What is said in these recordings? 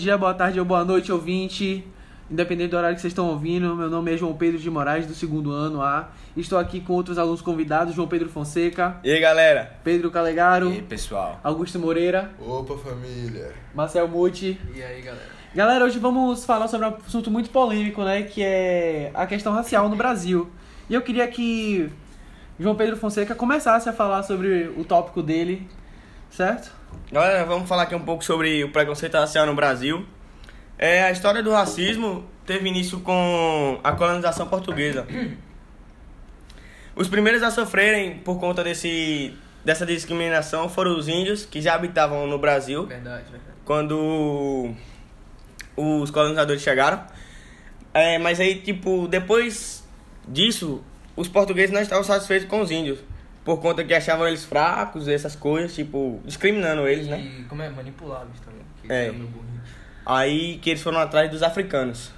dia, boa tarde ou boa noite, ouvinte. Independente do horário que vocês estão ouvindo, meu nome é João Pedro de Moraes, do segundo ano A. Estou aqui com outros alunos convidados, João Pedro Fonseca, E aí, galera? Pedro Calegaro, E aí, pessoal? Augusto Moreira, Opa, família. Marcel Muti. E aí, galera? Galera, hoje vamos falar sobre um assunto muito polêmico, né? Que é a questão racial no Brasil. E eu queria que João Pedro Fonseca começasse a falar sobre o tópico dele, certo? Galera, vamos falar aqui um pouco sobre o preconceito racial no Brasil. É, a história do racismo teve início com a colonização portuguesa. Os primeiros a sofrerem por conta desse, dessa discriminação foram os índios, que já habitavam no Brasil Verdade, verdade. quando os colonizadores chegaram. É, mas aí, tipo, depois disso, os portugueses não estavam satisfeitos com os índios. Por conta que achavam eles fracos, essas coisas, tipo, discriminando eles, né? E como é manipuláveis também. Que É. Aí que eles foram atrás dos africanos,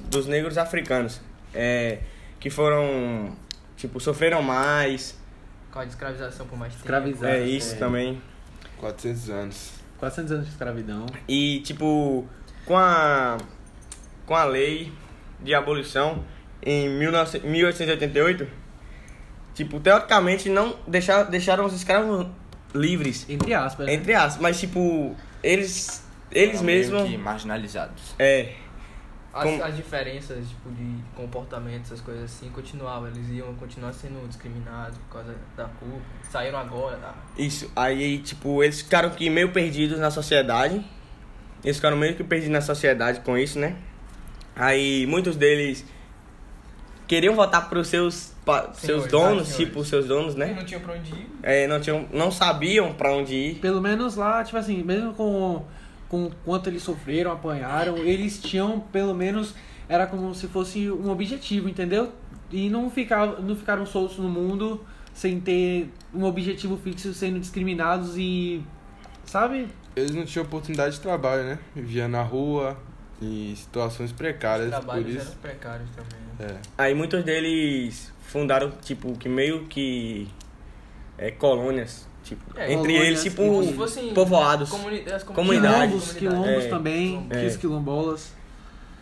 dos negros africanos, é, que foram, tipo, sofreram mais, Com a escravização por mais tempo. Escravizado. é isso é. também. 400 anos. 400 anos de escravidão. E, tipo, com a, com a lei de abolição em 19 1888, tipo, teoricamente não deixaram, deixaram os escravos livres, Entre aspas. né? entre aspas, mas, tipo, eles, eles mesmos, marginalizados. é, As, Como- as diferenças, tipo, de comportamento, essas coisas assim, continuavam. Eles iam continuar sendo discriminados por causa da culpa. Saíram agora da... Isso, aí, tipo, eles ficaram que meio perdidos na sociedade. Eles ficaram meio que perdidos na sociedade com isso, né? Aí, muitos deles queriam votar pros seus, pa- seus donos, ah, tipo, seus donos, né? não tinham pra onde ir. É, não, tinham, não sabiam pra onde ir. Pelo menos lá, tipo assim, mesmo com, com quanto eles sofreram, apanharam, eles tinham, pelo menos, era como se fosse um objetivo, entendeu? E não, ficar, não ficaram soltos no mundo sem ter um objetivo fixo, sendo discriminados e. Sabe? Eles não tinham oportunidade de trabalho, né? Viviam na rua, em situações Os precárias, por trabalhos isso. eram precários também. né? É. Aí, muitos deles fundaram, tipo, que meio que é, colônias. Tipo, É, entre colônias, eles, tipo, como povoados. Comuni as Comunidade. Quilombos, quilombos É. também, É. os quilombolas.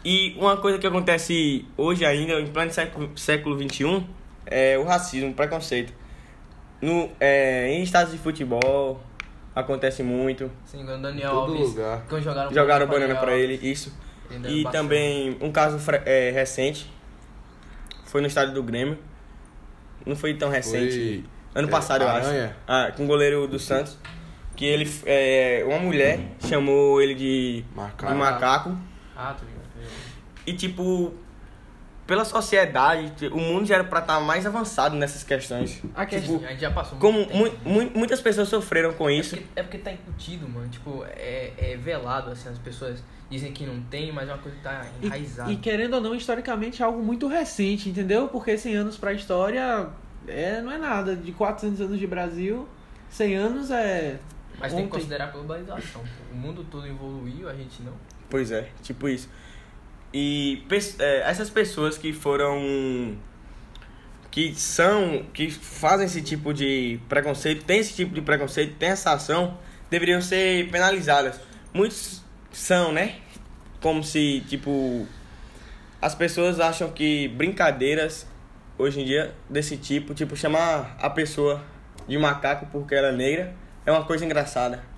E uma coisa que acontece hoje ainda, em pleno século, século XXI, é o racismo, o preconceito. No, é, em estados de futebol, acontece muito. Se não engano, Daniel Em todo Alves. lugar. Quando jogaram, Jogaram banana banana pra ele, isso. Ainda E bastante. também um caso é, recente, foi no estádio do Grêmio. Não foi tão recente. Foi. Ano é, passado, eu acho. Ah, com o goleiro do Santos. Que ele, é, uma mulher chamou ele de Macaco. de macaco. Ah, tô ligado. E tipo, pela sociedade, o mundo já era pra estar mais avançado nessas questões. A Tipo, questão- a gente já passou como muito mu tempo. mu muitas pessoas sofreram com É isso. porque, é porque tá incutido, mano. Tipo, é, é velado, assim, as pessoas dizem que não tem, mas é uma coisa que tá enraizada. E, e querendo ou não, historicamente é algo muito recente, entendeu? Porque 100 anos pra história é, não é nada. De 400 anos de Brasil, 100 anos é. Mas tem que ontem. considerar a globalização. O mundo todo evoluiu, a gente não. Pois é, tipo isso. E é, essas pessoas que foram. que são. que fazem esse tipo de preconceito, tem esse tipo de preconceito, tem essa ação, deveriam ser penalizadas. Muitos são, né? Como se, tipo. As pessoas acham que brincadeiras hoje em dia desse tipo, tipo, chamar a pessoa de macaco porque ela é negra, é uma coisa engraçada.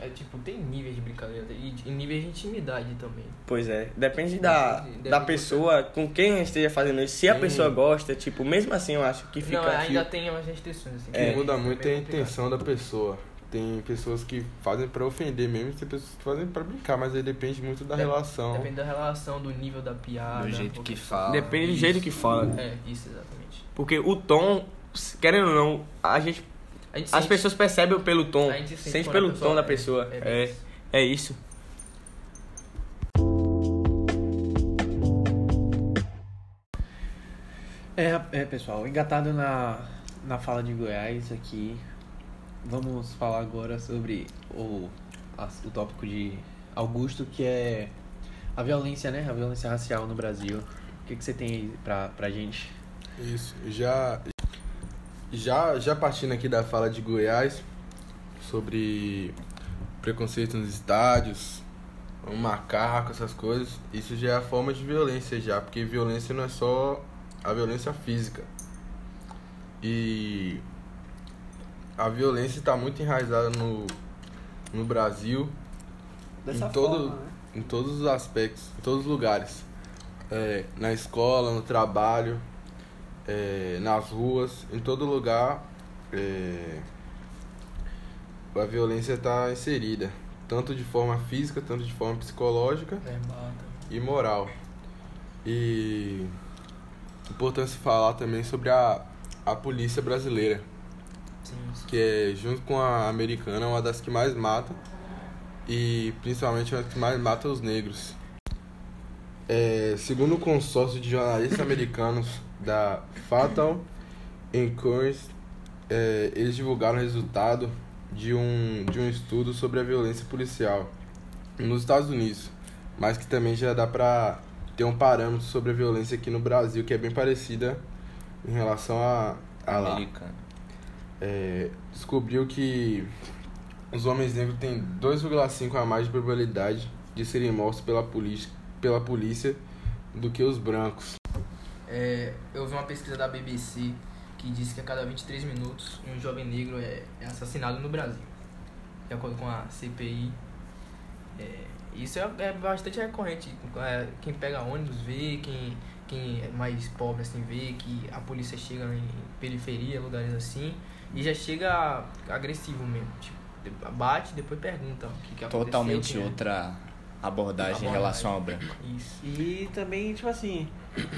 É tipo, tem níveis de brincadeira e, e níveis de intimidade também. Pois é, depende da, Depende- da depende pessoa com quem esteja fazendo isso. Se a pessoa gosta, tipo, mesmo assim eu acho que fica. não, ainda tem umas restrições, assim. Que É. muda é muito é a intenção da pessoa. Tem pessoas que fazem pra ofender mesmo, tem pessoas que fazem pra brincar, mas aí depende muito da Dep- relação. Depende da relação, do nível da piada. Do jeito porque- que fala. Depende do jeito que fala. É, isso, exatamente. Porque o tom, querendo ou não, a gente. As sente- pessoas percebem pelo tom. a gente sente Sente pelo tom da pessoa. é É, isso. é isso. É, é, pessoal, engatado na, na fala de Goiás aqui, vamos falar agora sobre o, o tópico de Augusto, que é a violência, né? A violência racial no Brasil. O que, que você tem aí pra, pra gente? Isso. Já, já, já partindo aqui da fala de Goiás sobre preconceito nos estádios, um macaco, essas coisas, isso já é a forma de violência já, porque violência não é só a violência física. E a violência está muito enraizada no, no Brasil, Dessa em todo- forma, né? em todos os aspectos, em todos os lugares. É, na escola, no trabalho, é, nas ruas, em todo lugar é, a violência está inserida, tanto de forma física, tanto de forma psicológica Verbal, e moral. E importante falar também sobre a, a polícia brasileira, sim, sim. que é junto com a americana uma das que mais mata e principalmente uma das que mais mata os negros. É, segundo o consórcio de jornalistas americanos da Fatal Insurance, é, eles divulgaram o resultado de um, de um estudo sobre a violência policial nos Estados Unidos, mas que também já dá pra ter um parâmetro sobre a violência aqui no Brasil, que é bem parecida em relação a, a lá é, descobriu que os homens negros têm 2,5 a mais de probabilidade de serem mortos pela polícia, pela polícia do que os brancos. É, eu vi uma pesquisa da BBC que disse que a cada 23 minutos um jovem negro é, é assassinado no Brasil. De acordo com a CPI. É, isso é, é bastante recorrente. É, quem pega ônibus vê, quem, quem é mais pobre assim vê que a polícia chega em periferia, lugares assim, e já chega agressivo mesmo. Tipo, bate depois pergunta o que, que aconteceu. Totalmente é. Abordagem, em relação ao branco. Isso. E também, tipo assim,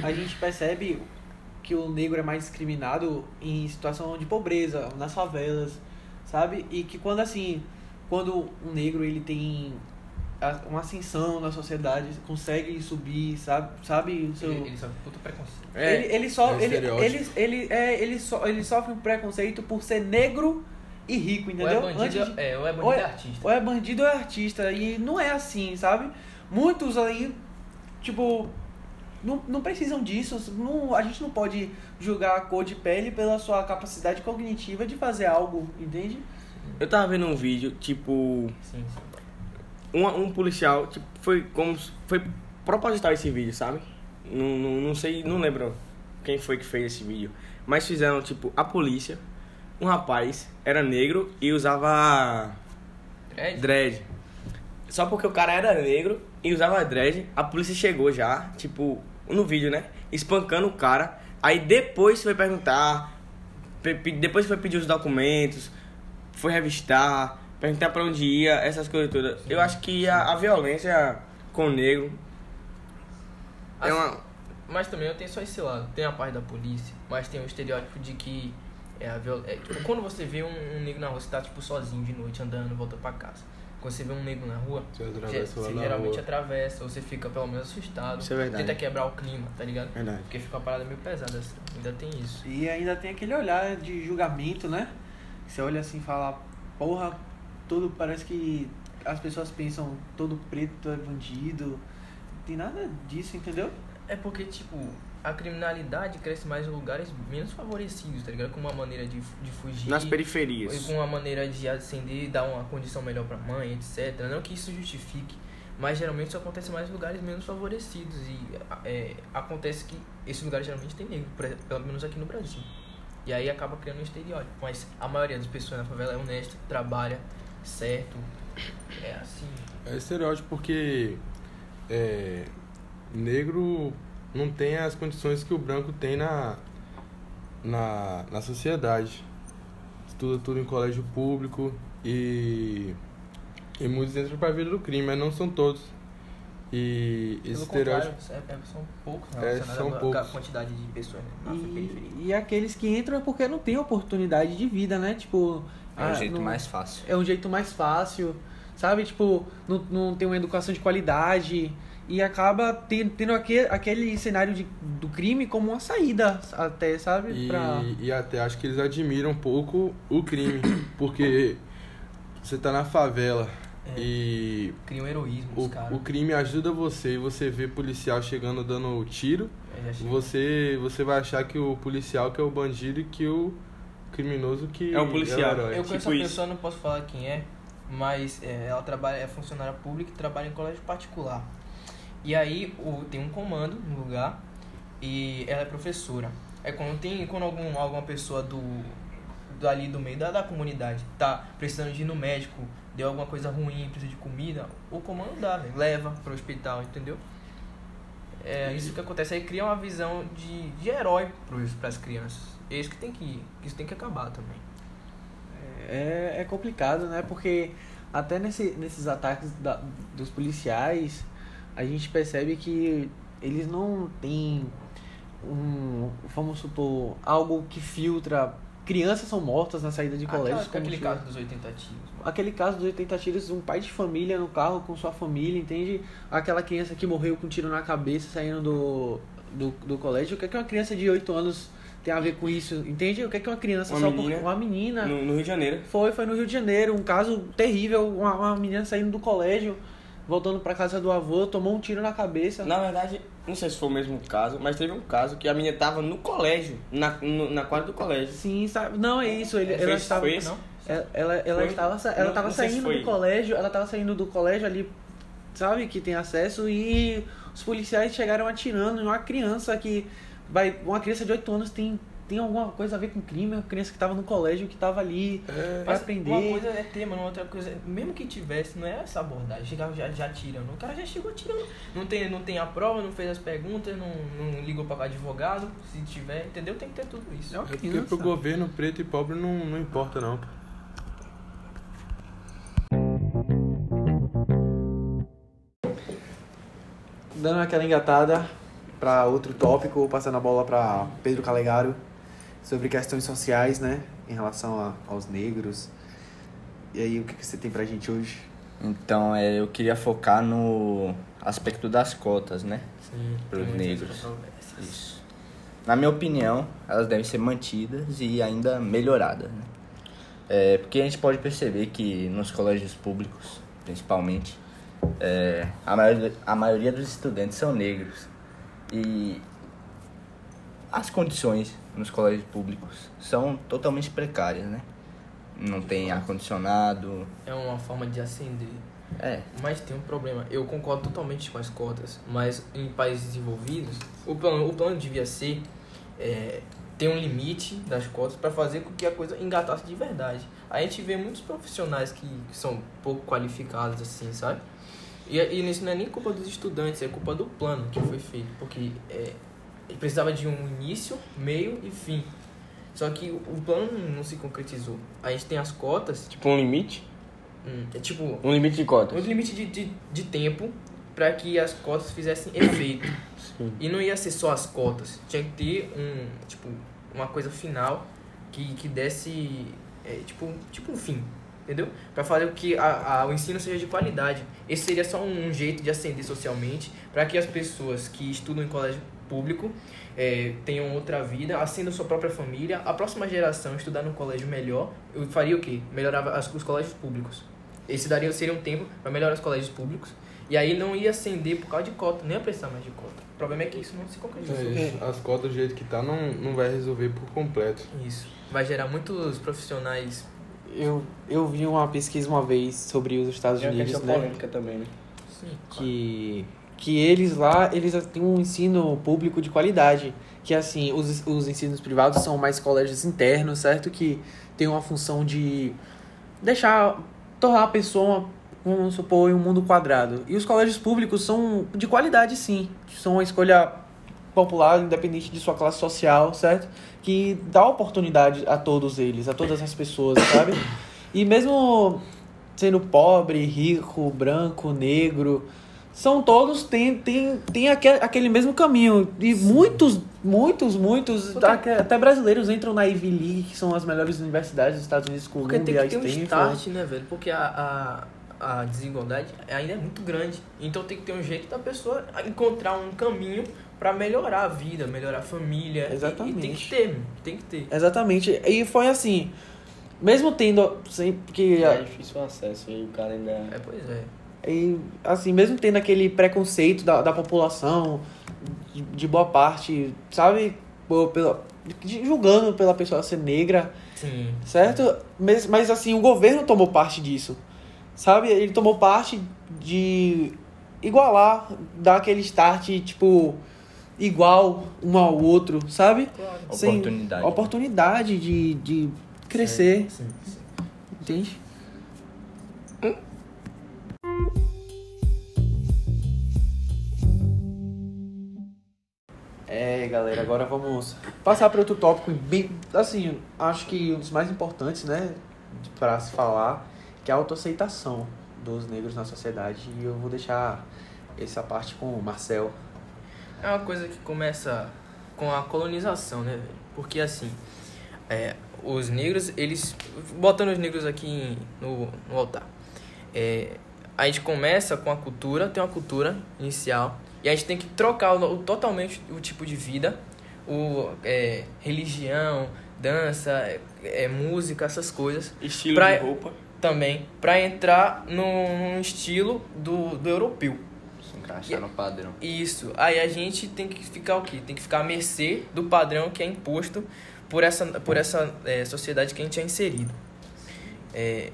a gente percebe que o negro é mais discriminado em situação de pobreza, nas favelas, sabe? E que quando assim, quando um negro ele tem uma ascensão na sociedade, consegue subir, sabe? Sabe o seu Ele, ele sofre puta preconceito. É, ele, ele, só, é ele, ele, ele, é, ele, so, ele sofre um preconceito por ser negro e rico, Ou é entendeu? bandido, Antes de- é, ou é bandido ou é é- artista. ou é bandido ou é artista. E não é assim, sabe? Muitos aí, tipo, não, não precisam disso. Não, a gente não pode julgar a cor de pele pela sua capacidade cognitiva de fazer algo, entende? Eu tava vendo um vídeo, tipo, Sim, sim. um, um policial, tipo, foi como foi proposital esse vídeo, sabe? Não, não, não sei, não lembro quem foi que fez esse vídeo, mas fizeram tipo a polícia, um rapaz era negro e usava É, dread. Só porque o cara era negro e usava dread, a polícia chegou já, tipo, no vídeo, né? Espancando o cara. Aí depois foi perguntar, pe- pe- depois foi pedir os documentos, foi revistar, perguntar pra onde ia, essas coisas todas. Eu acho que a, a violência com o negro é Assim, uma. Mas também eu tenho só esse lado. Tem a parte da polícia, mas tem o estereótipo de que é a viol... é, tipo, quando você vê um, um negro na rua, você tá tipo sozinho de noite andando, volta pra casa. Quando você vê um negro na rua, Você atravessa você na geralmente rua. atravessa, ou você fica pelo menos assustado. Isso é verdade. Tenta quebrar o clima, tá ligado? Verdade. Porque fica uma parada meio pesada assim. Ainda tem isso. E ainda tem aquele olhar de julgamento, né? Você olha assim e fala, porra, tudo parece que as pessoas pensam todo preto é bandido. Não tem nada disso, entendeu? É porque, tipo, a criminalidade cresce mais em lugares menos favorecidos, tá ligado? Com uma maneira de, de fugir. Nas periferias. com uma maneira de ascender, dar uma condição melhor pra mãe, etc. Não que isso justifique, mas geralmente isso acontece mais em lugares menos favorecidos. E é, acontece que esses lugares geralmente tem negro, pelo menos aqui no Brasil. E aí acaba criando um estereótipo. Mas a maioria das pessoas na favela é honesta, trabalha certo. É assim. É estereótipo porque é, negro não tem as condições que o branco tem na, na, na sociedade. Estuda tudo em colégio público e, e muitos entram para a vida do crime, mas não são todos. E esse Pelo estereótipo. contrário, é- é- são poucos É, relacionados são poucos. quantidade de pessoas né. E, e aqueles que entram é porque não tem oportunidade de vida, né? Tipo. É o ah, jeito não- mais fácil. É um jeito mais fácil, sabe? Tipo, não, não tem uma educação de qualidade. E acaba tendo, tendo aquele, aquele cenário de, do crime como uma saída, até, sabe? E, Pra... e até acho que eles admiram um pouco o crime, porque você tá na favela É. e Cria um heroísmo o, dos caras. o crime ajuda você e você vê policial chegando dando tiro, É, você, você vai achar que o policial que é o bandido e que o criminoso que É o policial. o herói. Eu conheço tipo uma isso. pessoa, não posso falar quem é, mas é, ela trabalha, é funcionária pública e trabalha em colégio particular. E aí o, tem um comando no lugar e ela é professora. É quando tem quando algum, alguma pessoa do, do ali do meio da, da comunidade tá precisando de ir no médico, deu alguma coisa ruim, precisa de comida, o comando dá, velho, leva pro hospital, entendeu? É isso que acontece aí cria uma visão de, de herói para as crianças. É isso que tem que isso tem que acabar também. É, é complicado, né? Porque até nesse, nesses ataques da, dos policiais, a gente percebe que eles não têm um, vamos supor, algo que filtra. Crianças são mortas na saída de colégios. Aquela, aquele caso dos 80 tiros. mano. Aquele caso dos 80 tiros, um pai de família no carro com sua família, entende? Aquela criança que morreu com um tiro na cabeça saindo do, do, do colégio. O que é que uma criança de 8 anos tem a ver com isso? Entende? O que é que uma criança Uma só menina. por uma menina No, no Rio de Janeiro. foi, foi no Rio de Janeiro, um caso terrível, uma, uma menina saindo do colégio, voltando pra casa do avô, tomou um tiro na cabeça. Na verdade, não sei se foi o mesmo caso, mas teve um caso que a menina tava no colégio, na, no- na quadra do colégio. Sim, sabe? Não, é isso, ele, ela esse- estava foi esse? Não? ela, ela, ela Foi? estava ela Não- estava não saindo do colégio, ela estava saindo do colégio ali, sabe, que tem acesso e os policiais chegaram atirando em uma criança que vai, uma criança de 8 anos tem tem alguma coisa a ver com crime, uma criança que estava no colégio que estava ali É, pra Mas aprender. Uma coisa é ter, mano, outra coisa, mesmo que tivesse, não é essa abordagem, chegava já, já tirando. O cara já chegou tirando. Não tem, não tem a prova, não fez as perguntas, não, não ligou para advogado, se tiver, entendeu? Tem que ter tudo isso. É É porque criança. pro governo preto e pobre não, não importa não. Dando aquela engatada para outro tópico, passando a bola para Pedro Calegaro sobre questões sociais, né, em relação a- aos negros. E aí, o que, que você tem pra gente hoje? Então, é, eu queria focar no aspecto das cotas, né? Sim, tem muitas negros. Isso. Na minha opinião, elas devem ser mantidas e ainda melhoradas, né? É, porque a gente pode perceber que nos colégios públicos, principalmente, é, a, maioria, a maioria dos estudantes são negros. E as condições nos colégios públicos são totalmente precárias, né? Não tem ar-condicionado. É uma forma de acender. É, Mas tem um problema. Eu concordo totalmente com as cotas, mas em países desenvolvidos, o plano, o plano devia ser é, ter um limite das cotas para fazer com que a coisa engatasse de verdade. A gente vê muitos profissionais que, que são pouco qualificados, assim, sabe? E, e isso não é nem culpa dos estudantes, é culpa do plano que foi feito, porque é, ele precisava de um início, meio e fim. Só que o, o plano não se concretizou. A gente tem as cotas, Tipo um limite? hum, é tipo, Um limite de um cotas. limite de, de, de tempo para que as cotas fizessem efeito. E não ia ser só as cotas, tinha que ter um, tipo, uma coisa final que, que desse, é, tipo, tipo um fim, entendeu? Para fazer com que a, a, o ensino seja de qualidade. Esse seria só um, um jeito de ascender socialmente para que as pessoas que estudam em colégio público é, tenham outra vida, ascendam sua própria família. A próxima geração estudar num colégio melhor, eu faria o quê? Melhorava as, os colégios públicos. Esse daria, seria um tempo para melhorar os colégios públicos. E aí não ia ascender por causa de cota, nem ia precisar mais de cota. O problema é que isso não se concretizou. É. As cotas do jeito que tá não, não vai resolver por completo. Isso. Vai gerar muitos profissionais. Eu, eu vi uma pesquisa uma vez sobre os Estados uma Unidos, questão né? polêmica também, né? Sim, que que eles lá eles têm um ensino público de qualidade que assim os, os ensinos privados são mais colégios internos certo? Que tem uma função de deixar tornar a pessoa vamos supor em um mundo quadrado. E os colégios públicos são de qualidade sim. São uma escolha popular independente de sua classe social certo? Que dá oportunidade a todos eles a todas as pessoas sabe? E mesmo sendo pobre rico branco negro são todos tem tem tem aquele, aquele mesmo caminho e muitos muitos muitos Porque- até, até brasileiros entram na Ivy League que são as melhores universidades dos Estados Unidos Porque tem que ter um start, né, velho? Porque a, a, a desigualdade ainda é muito grande. Então tem que ter um jeito da pessoa encontrar um caminho pra melhorar a vida, melhorar a família. E- E, tem Exatamente. que ter, tem que ter. exatamente e foi assim mesmo tendo sempre que É difícil o acesso e o cara ainda. É, pois é. E, assim, mesmo tendo aquele preconceito da, da população, de, de boa parte, sabe? Por- Pela, julgando pela pessoa ser negra, Sim. certo? Mas, mas, assim, o governo tomou parte disso. sabe? Ele tomou parte de igualar, dar aquele start, tipo, igual um ao outro, sabe? Sem- Oportunidade. oportunidade de, de crescer, Sim, sim. entende? É, galera, agora vamos passar para outro tópico bem, assim, acho que um dos mais importantes, né, para se falar, que é a autoaceitação dos negros na sociedade, e eu vou deixar essa parte com o Marcel. É uma coisa que começa com a colonização, né? Porque assim, é, os negros, eles. Botando os negros aqui no, no altar. É, a gente começa com a cultura, tem uma cultura inicial, e a gente tem que trocar o, o- totalmente o tipo de vida, o, é, religião, dança, é, é, música, essas coisas Estilo Pra- de roupa. também, pra entrar num, num estilo do, do europeu. Se encaixar no padrão. Isso. Aí a gente tem que ficar o quê? Tem que ficar à mercê do padrão que é imposto por essa, por essa é, sociedade que a gente é inserido. É,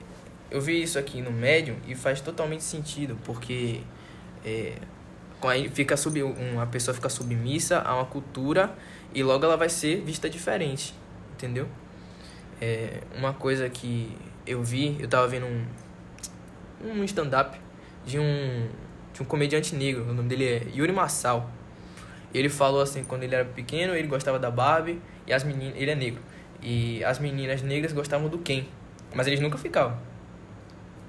eu vi isso aqui no médium e faz totalmente sentido, porque é, aí fica sub, uma pessoa fica submissa a uma cultura e logo ela vai ser vista diferente, entendeu? É, uma coisa que eu vi, eu tava vendo um, um stand-up de um, de um comediante negro, o nome dele é Yuri Massal. Ele falou assim, quando ele era pequeno, ele gostava da Barbie e as meninas, ele é negro. E as meninas negras gostavam do Ken, mas eles nunca ficavam.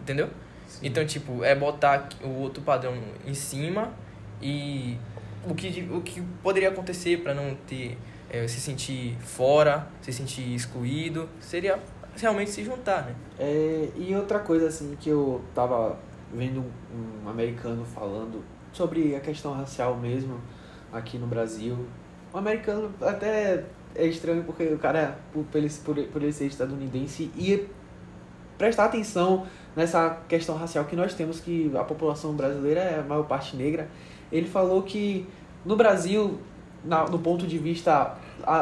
Entendeu? Então, tipo, é botar o outro padrão em cima e o que, o que poderia acontecer para não ter é, se sentir fora, se sentir excluído, seria realmente se juntar, né? É, e outra coisa assim que eu tava vendo um, americano falando sobre a questão racial mesmo aqui no Brasil. O americano até é estranho porque o cara, por, por, ele, por, ele ser estadunidense, ia prestar atenção nessa questão racial que nós temos, que a população brasileira é a maior parte negra. Ele falou que no Brasil, na, no ponto de vista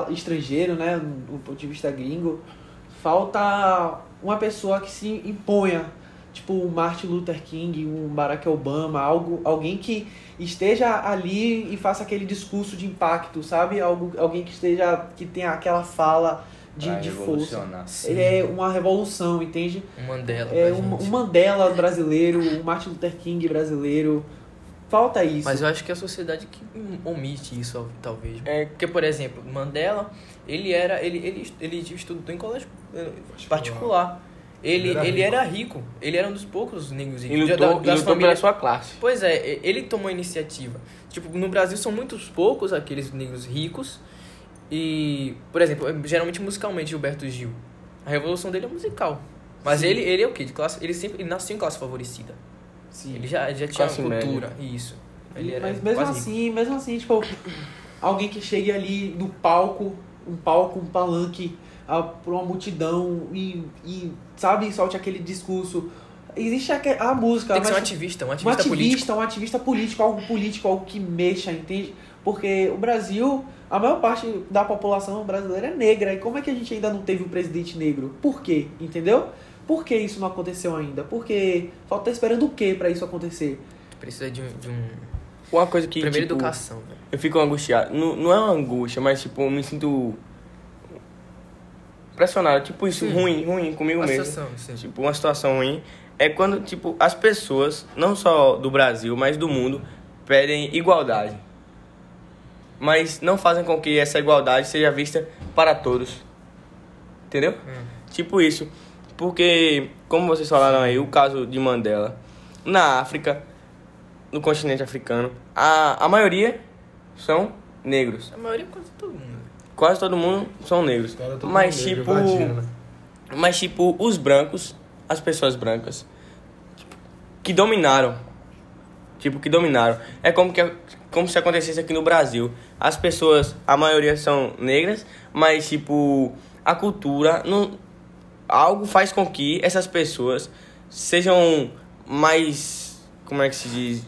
estrangeiro, né, no ponto de vista gringo, falta uma pessoa que se imponha, tipo um Martin Luther King, um Barack Obama, algo, alguém que esteja ali e faça aquele discurso de impacto, sabe? Algo, alguém que esteja que tenha aquela fala de, Pra de força. Ele é uma revolução, entende? Um Mandela. É um, um Mandela brasileiro, um Martin Luther King brasileiro. Falta isso. Mas eu acho que é a sociedade que omite isso, talvez. É. Porque, por exemplo, Mandela, ele era. Ele, ele, ele estudou em colégio eh, particular. Ele, Ele era ele rico. era rico. Ele era um dos poucos negros E ricos. lutou, Da- das lutou pela sua classe. Pois é, ele tomou a iniciativa. Tipo, no Brasil são muitos poucos aqueles negros ricos. E, por exemplo, geralmente musicalmente Gilberto Gil. A revolução dele é musical. Mas Sim. ele, ele é o quê? De classe, ele sempre ele nasceu em classe favorecida. Sim. Ele já, já tinha Classe cultura. Isso. Ele era Mas mesmo quase rico. assim, mesmo assim, tipo, alguém que chegue ali no palco, um palco, um palanque, ah, pra uma multidão e, e, sabe, solte aquele discurso. Existe a, a música, Tem que ser um mas ativista, um um ativista, político. ativista, um ativista político, algo político, algo que mexa, entende? Porque o Brasil, a maior parte da população brasileira é negra. E como é que a gente ainda não teve um presidente negro? Por quê? Entendeu? Por que isso não aconteceu ainda? Porque falta esperando o quê pra isso acontecer? Precisa de um. De um... Uma coisa que. Primeiro, tipo, educação, velho. Eu fico angustiado. Não, não é uma angústia, mas tipo, eu me sinto. pressionado. Tipo, isso Sim. ruim, ruim comigo Uma mesmo. situação, sim. Tipo, uma situação ruim é quando, tipo, as pessoas, não só do Brasil, mas do mundo, pedem igualdade. Mas não fazem com que essa igualdade seja vista para todos. Entendeu? Hum. Tipo isso. Porque, como vocês falaram aí, o caso de Mandela, na África, no continente africano, a, a maioria são negros. A maioria quase todo mundo. Quase todo mundo são negros. Mas, negro, tipo. invadindo, né? Mas, tipo, os brancos, as pessoas brancas, tipo, que dominaram. Tipo, que dominaram. É como, que, como se acontecesse aqui no Brasil. As pessoas, a maioria são negras, mas, tipo, a cultura, não, algo faz com que essas pessoas sejam mais. Como é que se diz?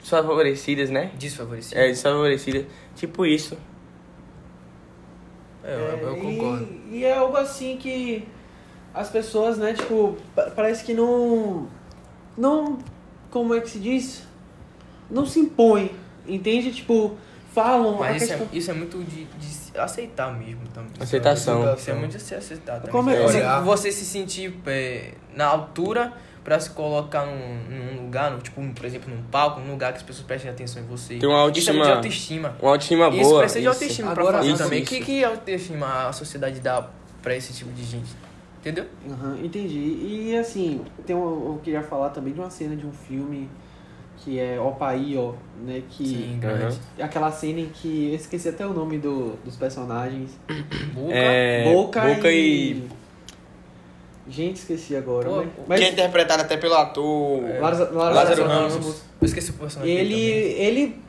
Desfavorecidas, né? Desfavorecido. É, desfavorecidas. Tipo isso. É, eu, eu É, concordo. E, e é algo assim que as pessoas, né, tipo, pa- parece que não. Não. Como é que se diz? Não se impõem, entende? Tipo, falam. a Mas isso é, questão- isso é muito de, de aceitar mesmo também. Aceitação. Isso é muito de se aceitar também. Como é- você, olhar. você se sentir é, na altura pra se colocar num, num lugar, no, tipo, por exemplo, num palco, num lugar que as pessoas prestem atenção em você. Tem uma Isso é autoestima- muito de autoestima. Uma autoestima Isso boa. precisa de autoestima pra Agora, fazer isso, também. isso. Que, que autoestima a sociedade dá pra esse tipo de gente? Entendeu? Aham, entendi. E assim, tem um, eu queria falar também de uma cena de um filme que é Opaí, ó, né? Que Sim, grande. aquela cena em que eu esqueci até o nome do, dos personagens. Boca. É, Boca, Boca e... e... Gente, esqueci agora. Pô, mas- Que é interpretado até pelo ator... Lázaro, Lázaro Lázaro Ramos. Ramos. Eu esqueci o personagem. Ele, dele ele,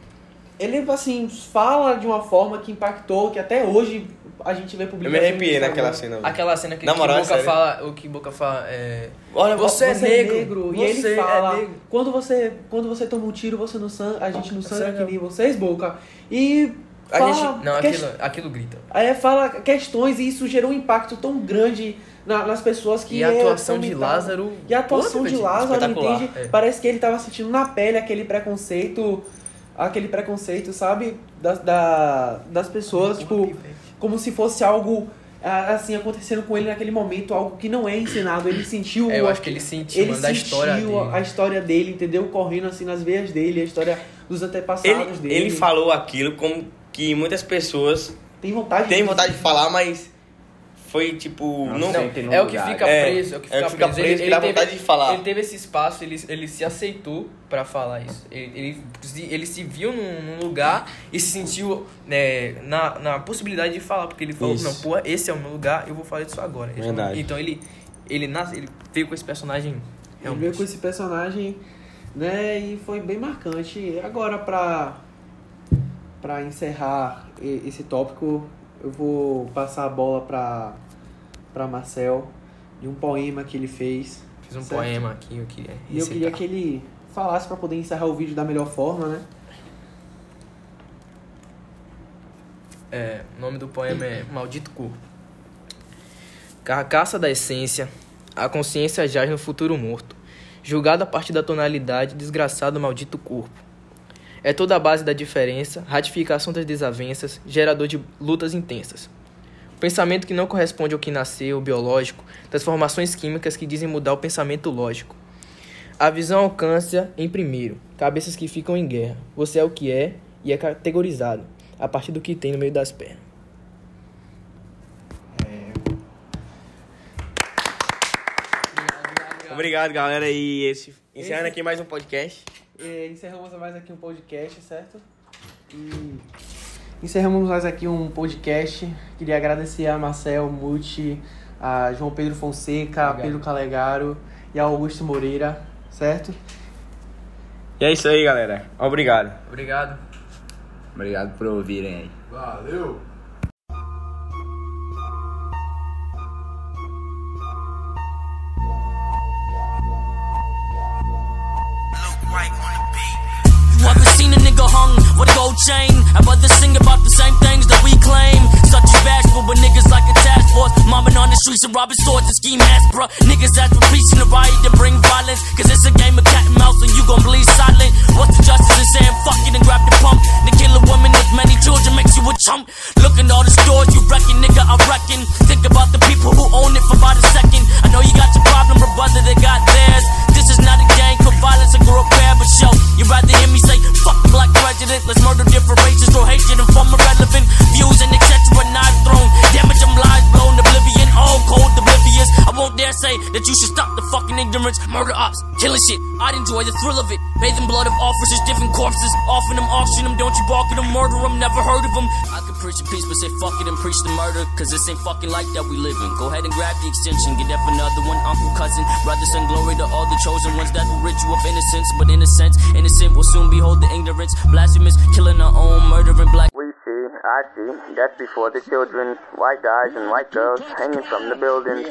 ele, assim, fala de uma forma que impactou, que até hoje a gente vê Eu me arrepiei naquela cena. Aquela cena que, Na que moral, é Boca sério. fala, o que Boca fala é. Olha, Você é negro, E ele você é fala, negro. quando você quando você toma um tiro, você não sangra, a gente não sangra que nem vocês, Boca. E A fala, gente, não, que- aquilo, aquilo grita. é, fala questões e isso gerou um impacto tão grande na- nas pessoas que E a é, atuação de comentavam. Lázaro. E a atuação Pô, de Lázaro, entende? É. Parece que ele tava sentindo na pele aquele preconceito, aquele preconceito, sabe? Das, da, das pessoas, tipo, como se fosse algo assim acontecendo com ele naquele momento, algo que não é ensinado. Ele sentiu É, eu o- acho que ele sentiu, ele mano, da história sentiu dele. a história dele, entendeu? Correndo assim nas veias dele, a história dos antepassados Ele, dele. ele falou aquilo como que muitas pessoas Tem vontade têm de- vontade de falar, mas foi tipo... Não Não, no é o que lugar. fica É, preso, é o que é o fica que fica preso. preso, que dá teve, vontade de falar. Ele teve esse espaço, ele, ele se aceitou pra falar isso. Ele, ele, se- ele se viu num, num lugar e se sentiu né, na, na possibilidade de falar, porque ele falou, Isso. não, pô, esse é o meu lugar, eu vou falar disso agora. Verdade. Então ele, ele, nasce, ele veio com esse personagem Ele veio com esse personagem, né? E foi bem marcante. Agora, pra, pra encerrar esse tópico, eu vou passar a bola pra, pra Marcel de um poema que ele fez. Fiz um Certo. poema aqui, eu queria E eu queria recitar. que ele falasse pra poder encerrar o vídeo da melhor forma, né? É, o nome do poema é Maldito Corpo. Carcaça da essência, a consciência jaz no futuro morto. Julgado a partir da tonalidade, desgraçado maldito corpo. É toda a base da diferença, ratificação das desavenças, gerador de lutas intensas. O pensamento que não corresponde ao que nasceu, biológico, transformações químicas que dizem mudar o pensamento lógico. A visão alcança em primeiro, cabeças que ficam em guerra. Você é o que é e é categorizado a partir do que tem no meio das pernas. Obrigado, galera. E esse, encerrando aqui mais um podcast. E encerramos mais aqui um podcast, certo? E encerramos mais aqui um podcast. Queria agradecer a Marcel Muti, a João Pedro Fonseca, a Obrigado. Pedro Calegaro e a Augusto Moreira, certo? E é isso aí, galera. Obrigado. Obrigado. Obrigado por ouvirem aí. Valeu! But niggas like a task force. Mobbing on the streets and robbing stores and ski masks, bruh. Niggas ask for peace in the riot to bring violence. Cause it's a game of cat and mouse and you gon' bleed silent. What's the justice in saying fuck it and grab the pump? To kill a woman with many children makes you a chump. Look at all the stores you reckon, nigga, I reckon. Think about the people who own it for about a second. I know you got your problem, but brother, they got theirs. This is not a gang for violence or group pair, but show. You rather hear me say, fuck black prejudice, let's murder different races, throw hatred and form irrelevant views and etc. Knife thrown, damage them lies blown, oblivion, all cold, oblivious. I won't dare say that you should stop the fucking ignorance, murder ops, killing shit. I'd enjoy the thrill of it, bathing blood of officers, different corpses, offering them, auction them, don't you balk at them, murder them, never heard of them. I could preach a peace, but say fuck it and preach the murder, cause this ain't fucking life that we live in. Go ahead and grab the extension, get for another one, uncle, cousin, brother, son, glory to all the chosen ones that will rid you of innocence, but in a sense, innocent will soon behold the ignorance, blasphemous, killing our own, murdering black. We see, I see, That's before the children, white guys and white girls hanging from the buildings.